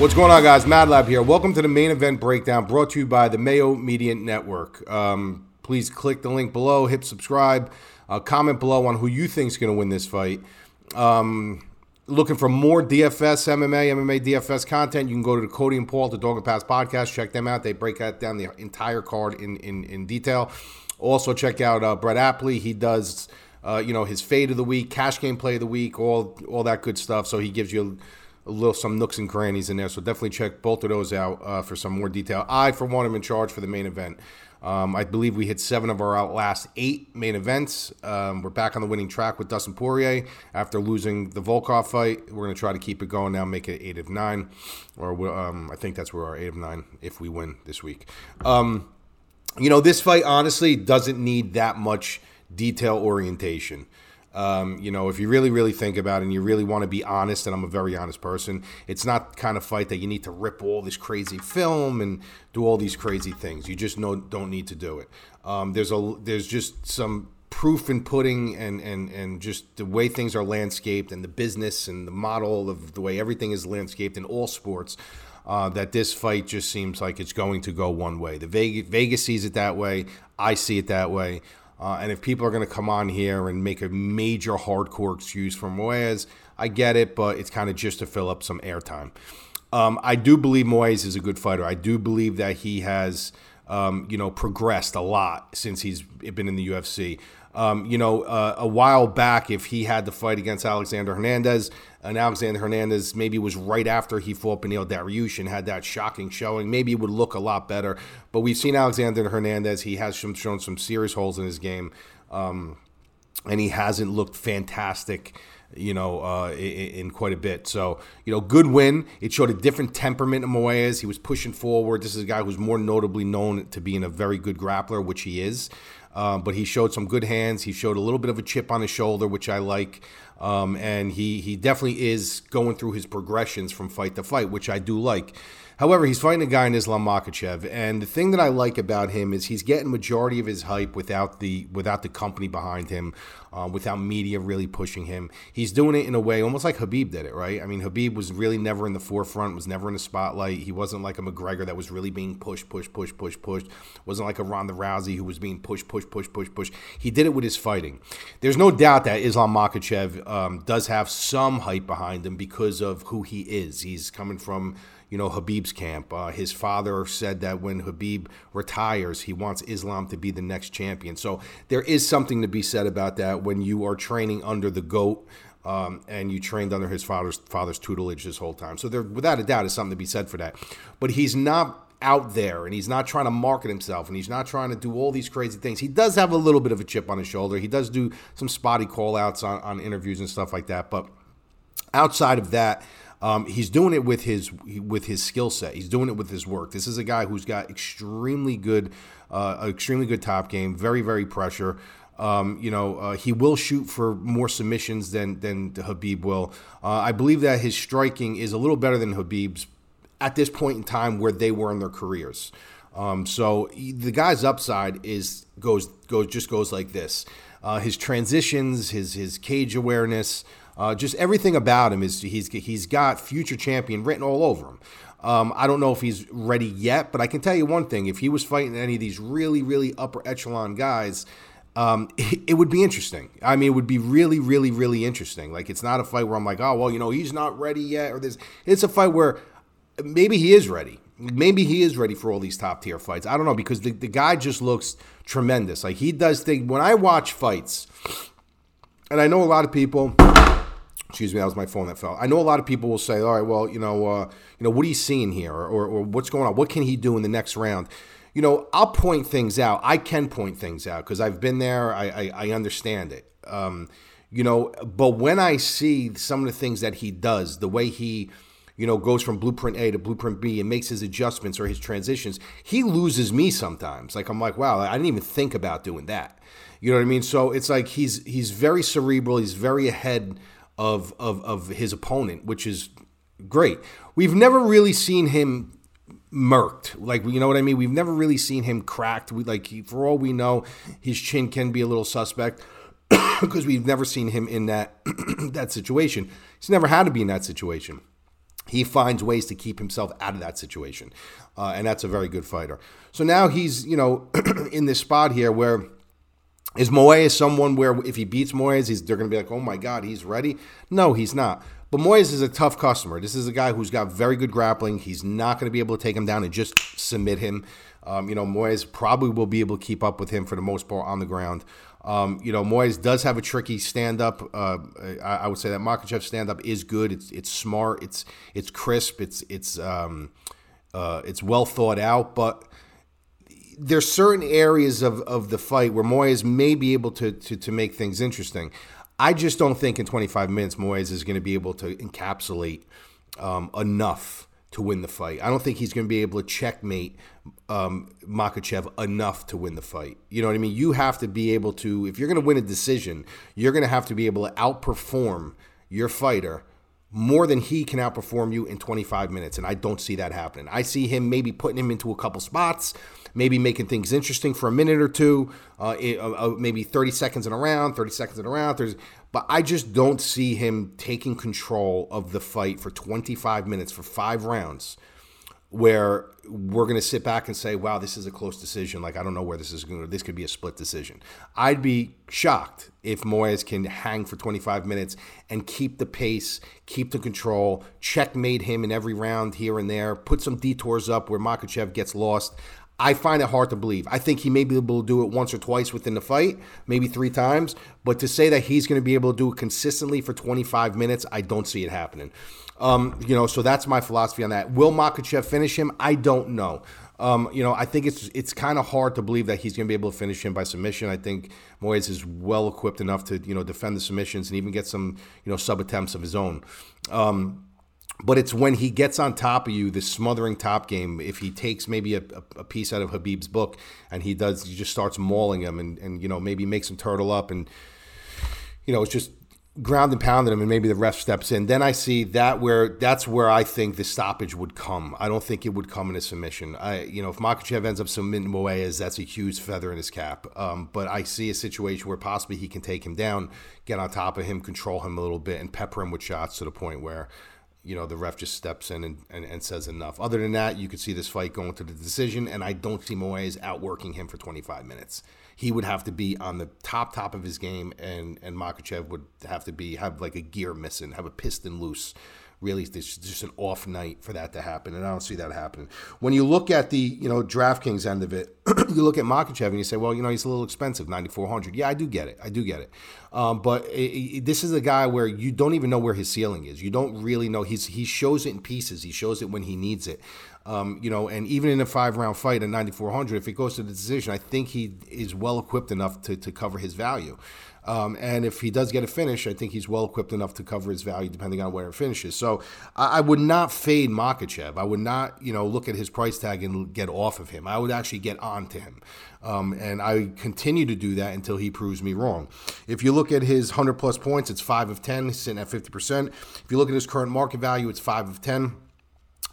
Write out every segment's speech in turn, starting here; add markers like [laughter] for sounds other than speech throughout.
What's going on, guys? Mad Lab here. Welcome to the main event breakdown brought to you by the Mayo Media Network. Um, please click the link below, hit subscribe, uh, comment below on who you think is going to win this fight. Um, looking for more DFS, MMA, MMA DFS content, you can go to the Cody and Paul, the Dog and Pass podcast. Check them out. They break that down the entire card in, in, in detail. Also, check out uh, Brett Apley. He does, uh, you know, his fade of the week, cash game play of the week, all all that good stuff. So he gives you a little some nooks and crannies in there. So definitely check both of those out uh, for some more detail. I, for one, am in charge for the main event. Um, I believe we hit seven of our last eight main events. Um, we're back on the winning track with Dustin Poirier after losing the Volkov fight. We're going to try to keep it going now, make it eight of nine, or um, I think that's where our eight of nine if we win this week. Um, you know, this fight honestly doesn't need that much detail orientation. Um, you know, if you really, really think about it and you really want to be honest, and I'm a very honest person, it's not kind of fight that you need to rip all this crazy film and do all these crazy things. You just know, don't need to do it. Um, there's a there's just some proof in pudding and, and, and just the way things are landscaped and the business and the model of the way everything is landscaped in all sports. Uh, that this fight just seems like it's going to go one way. The Vegas, Vegas sees it that way. I see it that way. Uh, and if people are going to come on here and make a major hardcore excuse for Moraes, I get it, but it's kind of just to fill up some airtime. Um, I do believe Moraes is a good fighter. I do believe that he has, um, you know, progressed a lot since he's been in the UFC. Um, you know, uh, a while back, if he had the fight against Alexander Hernandez, and Alexander Hernandez maybe was right after he fought Beneil Dariush and had that shocking showing, maybe it would look a lot better. But we've seen Alexander Hernandez; he has shown some serious holes in his game, um, and he hasn't looked fantastic you know, uh, in, quite a bit. So, you know, good win. It showed a different temperament in Moraes. He was pushing forward. This is a guy who's more notably known to being a very good grappler, which he is. Um, but he showed some good hands. He showed a little bit of a chip on his shoulder, which I like. Um, and he he definitely is going through his progressions from fight to fight, which I do like. However, he's fighting a guy in Islam Makhachev, and the thing that I like about him is he's getting majority of his hype without the without the company behind him, uh, without media really pushing him. He's doing it in a way almost like Habib did it, right? I mean, Habib was really never in the forefront, was never in the spotlight. He wasn't like a McGregor that was really being pushed, pushed, pushed, pushed, pushed. Wasn't like a Ronda Rousey who was being pushed, pushed, pushed, pushed, pushed. He did it with his fighting. There's no doubt that Islam Makhachev um, does have some hype behind him because of who he is. He's coming from you know, Habib's camp. Uh, his father said that when Habib retires, he wants Islam to be the next champion. So there is something to be said about that when you are training under the GOAT. Um, and you trained under his father's father's tutelage this whole time. So there, without a doubt, is something to be said for that. But he's not out there, and he's not trying to market himself, and he's not trying to do all these crazy things. He does have a little bit of a chip on his shoulder. He does do some spotty call outs on, on interviews and stuff like that. But outside of that, um, he's doing it with his with his skill set. He's doing it with his work. This is a guy who's got extremely good, uh, extremely good top game. Very very pressure. Um, you know, uh, he will shoot for more submissions than than Habib will. Uh, I believe that his striking is a little better than Khabib's at this point in time where they were in their careers. Um, so the guy's upside is goes goes just goes like this. Uh, his transitions, his his cage awareness, uh, just everything about him is he's he's got future champion written all over him. Um, I don't know if he's ready yet, but I can tell you one thing: if he was fighting any of these really, really upper echelon guys, um, it, [laughs] it, would be interesting. I mean, it would be really, really, really interesting. Like, it's not a fight where I'm like, oh, well, you know, he's not ready yet, or this. It's a fight where maybe he is ready. Maybe he is ready for all these top tier fights. I don't know because the, the guy just looks tremendous. Like he does things. When I watch fights, and I know a lot of people Excuse me, that was my phone that fell. I know a lot of people will say, "All right, well, you know, uh, you know, what are you seeing here, or, or, or what's going on? What can he do in the next round?" You know, I'll point things out. I can point things out because I've been there. I, I, I understand it. Um, you know, but when I see some of the things that he does, the way he, you know, goes from blueprint A to blueprint B and makes his adjustments or his transitions, he loses me sometimes. Like I'm like, wow, I didn't even think about doing that. You know what I mean? So it's like he's he's very cerebral. He's very ahead of, of, of his opponent, which is great. We've never really seen him murked. Like you know what I mean? We've never really seen him cracked. We like for all we know, his chin can be a little suspect [coughs] because we've never seen him in that [clears throat] that situation. He's never had to be in that situation. He finds ways to keep himself out of that situation. Uh, and that's a very good fighter. So now he's, you know, [clears throat] in this spot here where is Moraes someone where if he beats Moraes, he's, they're going to be like, oh my God, he's ready? No, he's not. But Moraes is a tough customer. This is a guy who's got very good grappling. He's not going to be able to take him down and just submit him. Um, you know, Moraes probably will be able to keep up with him for the most part on the ground. Um, you know, Moraes does have a tricky stand up. Uh, I, I, would say that Makhachev stand up is good. It's it's smart. It's it's crisp. It's it's um, uh, it's well thought out. But there's certain areas of, of the fight where Moraes may be able to, to to make things interesting. I just don't think in 25 minutes Moraes is going to be able to encapsulate um, enough to win the fight. I don't think he's going to be able to checkmate um, Makhachev enough to win the fight. You know what I mean? You have to be able to, if you're going to win a decision, you're going to have to be able to outperform your fighter more than he can outperform you in 25 minutes. And I don't see that happening. I see him maybe putting him into a couple spots, maybe making things interesting for a minute or two, uh, uh, uh maybe 30 seconds in a round, 30 seconds in a round. There's, but I just don't see him taking control of the fight for 25 minutes, for five rounds where we're going to sit back and say, "Wow, this is a close decision." Like I don't know where this is going. This could be a split decision. I'd be shocked if Moraes can hang for 25 minutes and keep the pace, keep the control, checkmate him in every round here and there, put some detours up where Makhachev gets lost. I find it hard to believe. I think he may be able to do it once or twice within the fight, maybe three times. But to say that he's going to be able to do it consistently for 25 minutes, I don't see it happening. Um, you know, so that's my philosophy on that. Will Makhachev finish him? I don't know. Um, you know, I think it's it's kind of hard to believe that he's going to be able to finish him by submission. I think Moraes is well equipped enough to you know defend the submissions and even get some you know sub attempts of his own. Um, but it's when he gets on top of you, this smothering top game. If he takes maybe a, a, piece out of Habib's book and he does, he just starts mauling him and, and you know maybe makes him turtle up and you know it's just ground and pounded him, and maybe the ref steps in. Then I see that where that's where I think the stoppage would come. I don't think it would come in a submission. I, you know, if Makhachev ends up submitting Moraes, that's a huge feather in his cap. Um, but I see a situation where possibly he can take him down, get on top of him, control him a little bit, and pepper him with shots to the point where you know, the ref just steps in and, and, and, says enough. Other than that, you could see this fight going to the decision, and I don't see Moraes outworking him for 25 minutes he would have to be on the top top of his game, and and Makhachev would have to be have like a gear missing, have a piston loose. Really, it's just an off night for that to happen, and I don't see that happening. When you look at the you know DraftKings end of it, [clears throat] you look at Makhachev and you say, well, you know, he's a little expensive, ninety four hundred. Yeah, I do get it, I do get it. Um, but it, it, this is a guy where you don't even know where his ceiling is. You don't really know. He's he shows it in pieces. He shows it when he needs it. Um, you know, and even in a five round fight at 9,400, if it goes to the decision, I think he is well equipped enough to, to cover his value. Um, and if he does get a finish, I think he's well equipped enough to cover his value depending on where it finishes. So I, I, would not fade Makhachev. I would not, you know, look at his price tag and get off of him. I would actually get on to him. Um, and I continue to do that until he proves me wrong. If you look at his 100 plus points, it's 5 of 10, he's sitting at 50%. If you look at his current market value, it's 5 of 10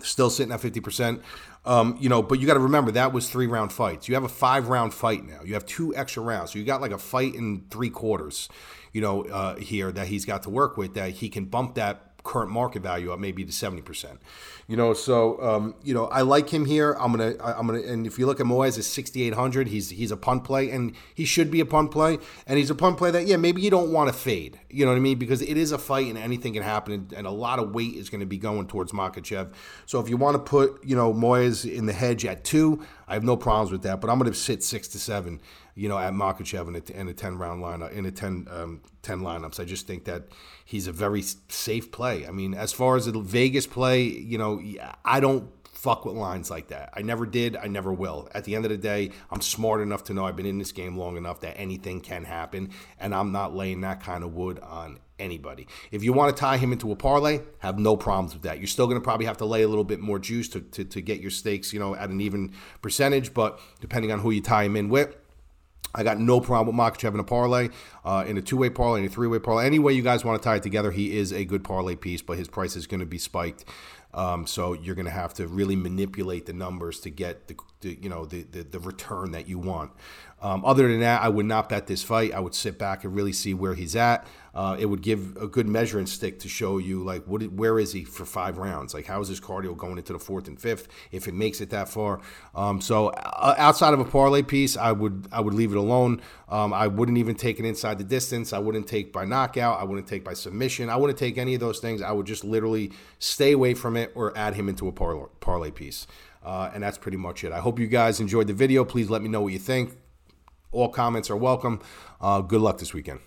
still sitting at 50%. Um, you know, but you got to remember that was three round fights. You have a five round fight now. You have two extra rounds. So you got like a fight in three quarters, you know, uh, here that he's got to work with that he can bump that current market value up maybe to 70%. You know, so um, you know, I like him here. I'm gonna, I'm gonna, and if you look at Moraes at 6,800, he's he's a punt play, and he should be a punt play, and he's a punt play that yeah, maybe you don't want to fade. You know what I mean? Because it is a fight, and anything can happen, and, a lot of weight is going to be going towards Makhachev. So if you want to put you know Moraes in the hedge at two, I have no problems with that, but I'm going to sit six to seven you know, at Makhachev in a, in a 10 round lineup, in a 10, um, 10 lineups. I just think that he's a very safe play. I mean, as far as the Vegas play, you know, I don't fuck with lines like that. I never did. I never will. At the end of the day, I'm smart enough to know I've been in this game long enough that anything can happen, and I'm not laying that kind of wood on anybody. If you want to tie him into a parlay, have no problems with that. You're still going to probably have to lay a little bit more juice to, to, to get your stakes, you know, at an even percentage, but depending on who you tie him in with, I got no problem with Makhachev in a parlay, uh, in a two way parlay, in a three way parlay. Any way you guys want to tie it together, he is a good parlay piece, but his price is going to be spiked. Um, so you're going to have to really manipulate the numbers to get the, the you know the, the, the return that you want. Um, other than that, I would not bet this fight. I would sit back and really see where he's at. Uh, it would give a good measuring stick to show you like what where is he for five rounds? Like how is his cardio going into the fourth and fifth if it makes it that far? Um, so uh, outside of a parlay piece, I would I would leave it alone. Um, I wouldn't even take it inside the distance. I wouldn't take by knockout. I wouldn't take by submission. I wouldn't take any of those things. I would just literally stay away from it or add him into a parlay, piece. Uh, and that's pretty much it. I hope you guys enjoyed the video. Please let me know what you think. All comments are welcome. Uh, good luck this weekend.